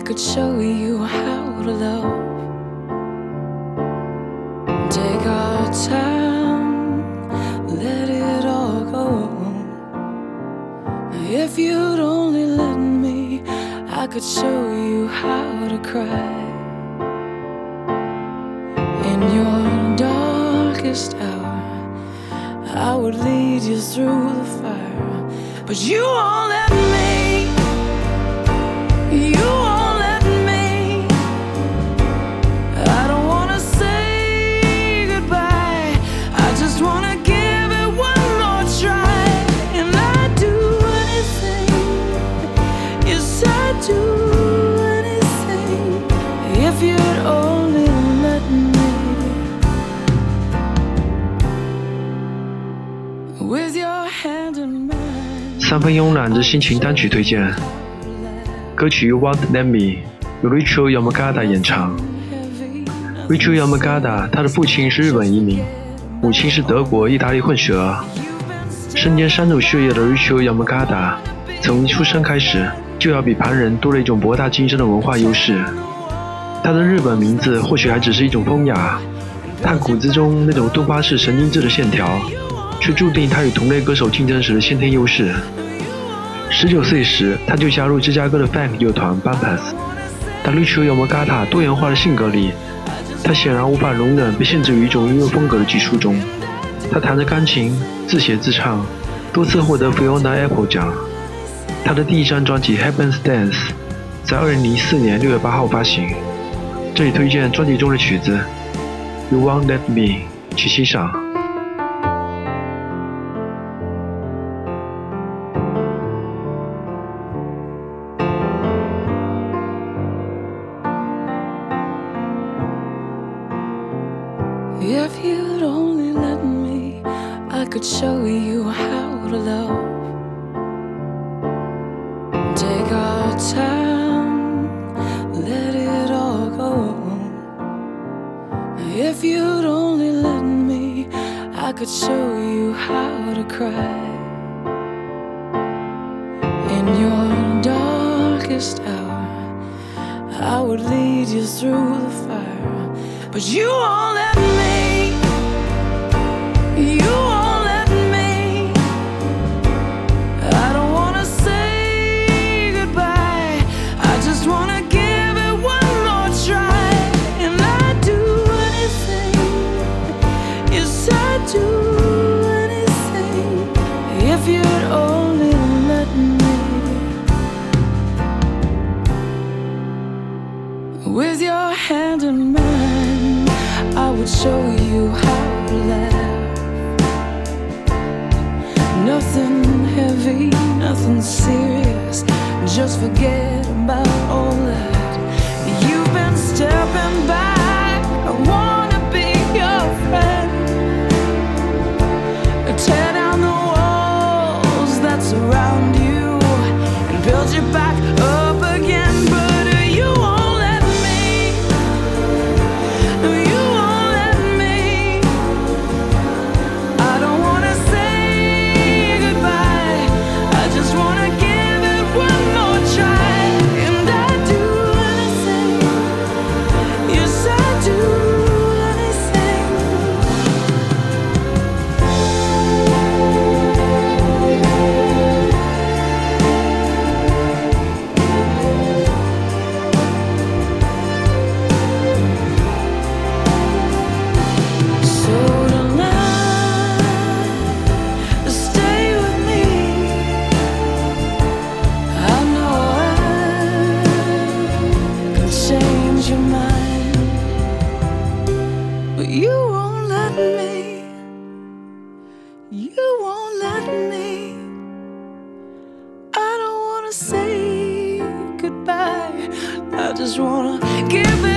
I could show you how to love. Take our time, let it all go. If you'd only let me, I could show you how to cry. In your darkest hour, I would lead you through the fire. But you won't let me. 三分慵懒的心情单曲推荐，歌曲《You Won't Let Me》由 Rachel Yamagata 演唱。Rachel Yamagata，他的父亲是日本移民，母亲是德国、意大利混血儿。身兼三种血液的 Rachel Yamagata，从出生开始就要比旁人多了一种博大精深的文化优势。他的日本名字或许还只是一种风雅，但骨子中那种多巴式神经质的线条，却注定他与同类歌手竞争时的先天优势。十九岁时，他就加入芝加哥的 funk 乐团 Bumpers。但 Rachel Yamagata 多元化的性格里，他显然无法容忍被限制于一种音乐风格的拘束中。他弹着钢琴，自写自唱，多次获得 Fiona Apple 奖。他的第一张专辑《Heaven's Dance》在2004年6月8号发行。这里推荐专辑中的曲子《You Won't Let Me》，去欣赏。If you'd only let me, I could show you how to love. Take our time, let it all go. If you'd only let me, I could show you how to cry. In your darkest hour, I would lead you through the fire. But you won't let me. Show you how to laugh. Nothing heavy, nothing serious. Just forget about all that. You've been stepping back. You won't let me. I don't wanna say goodbye. I just wanna give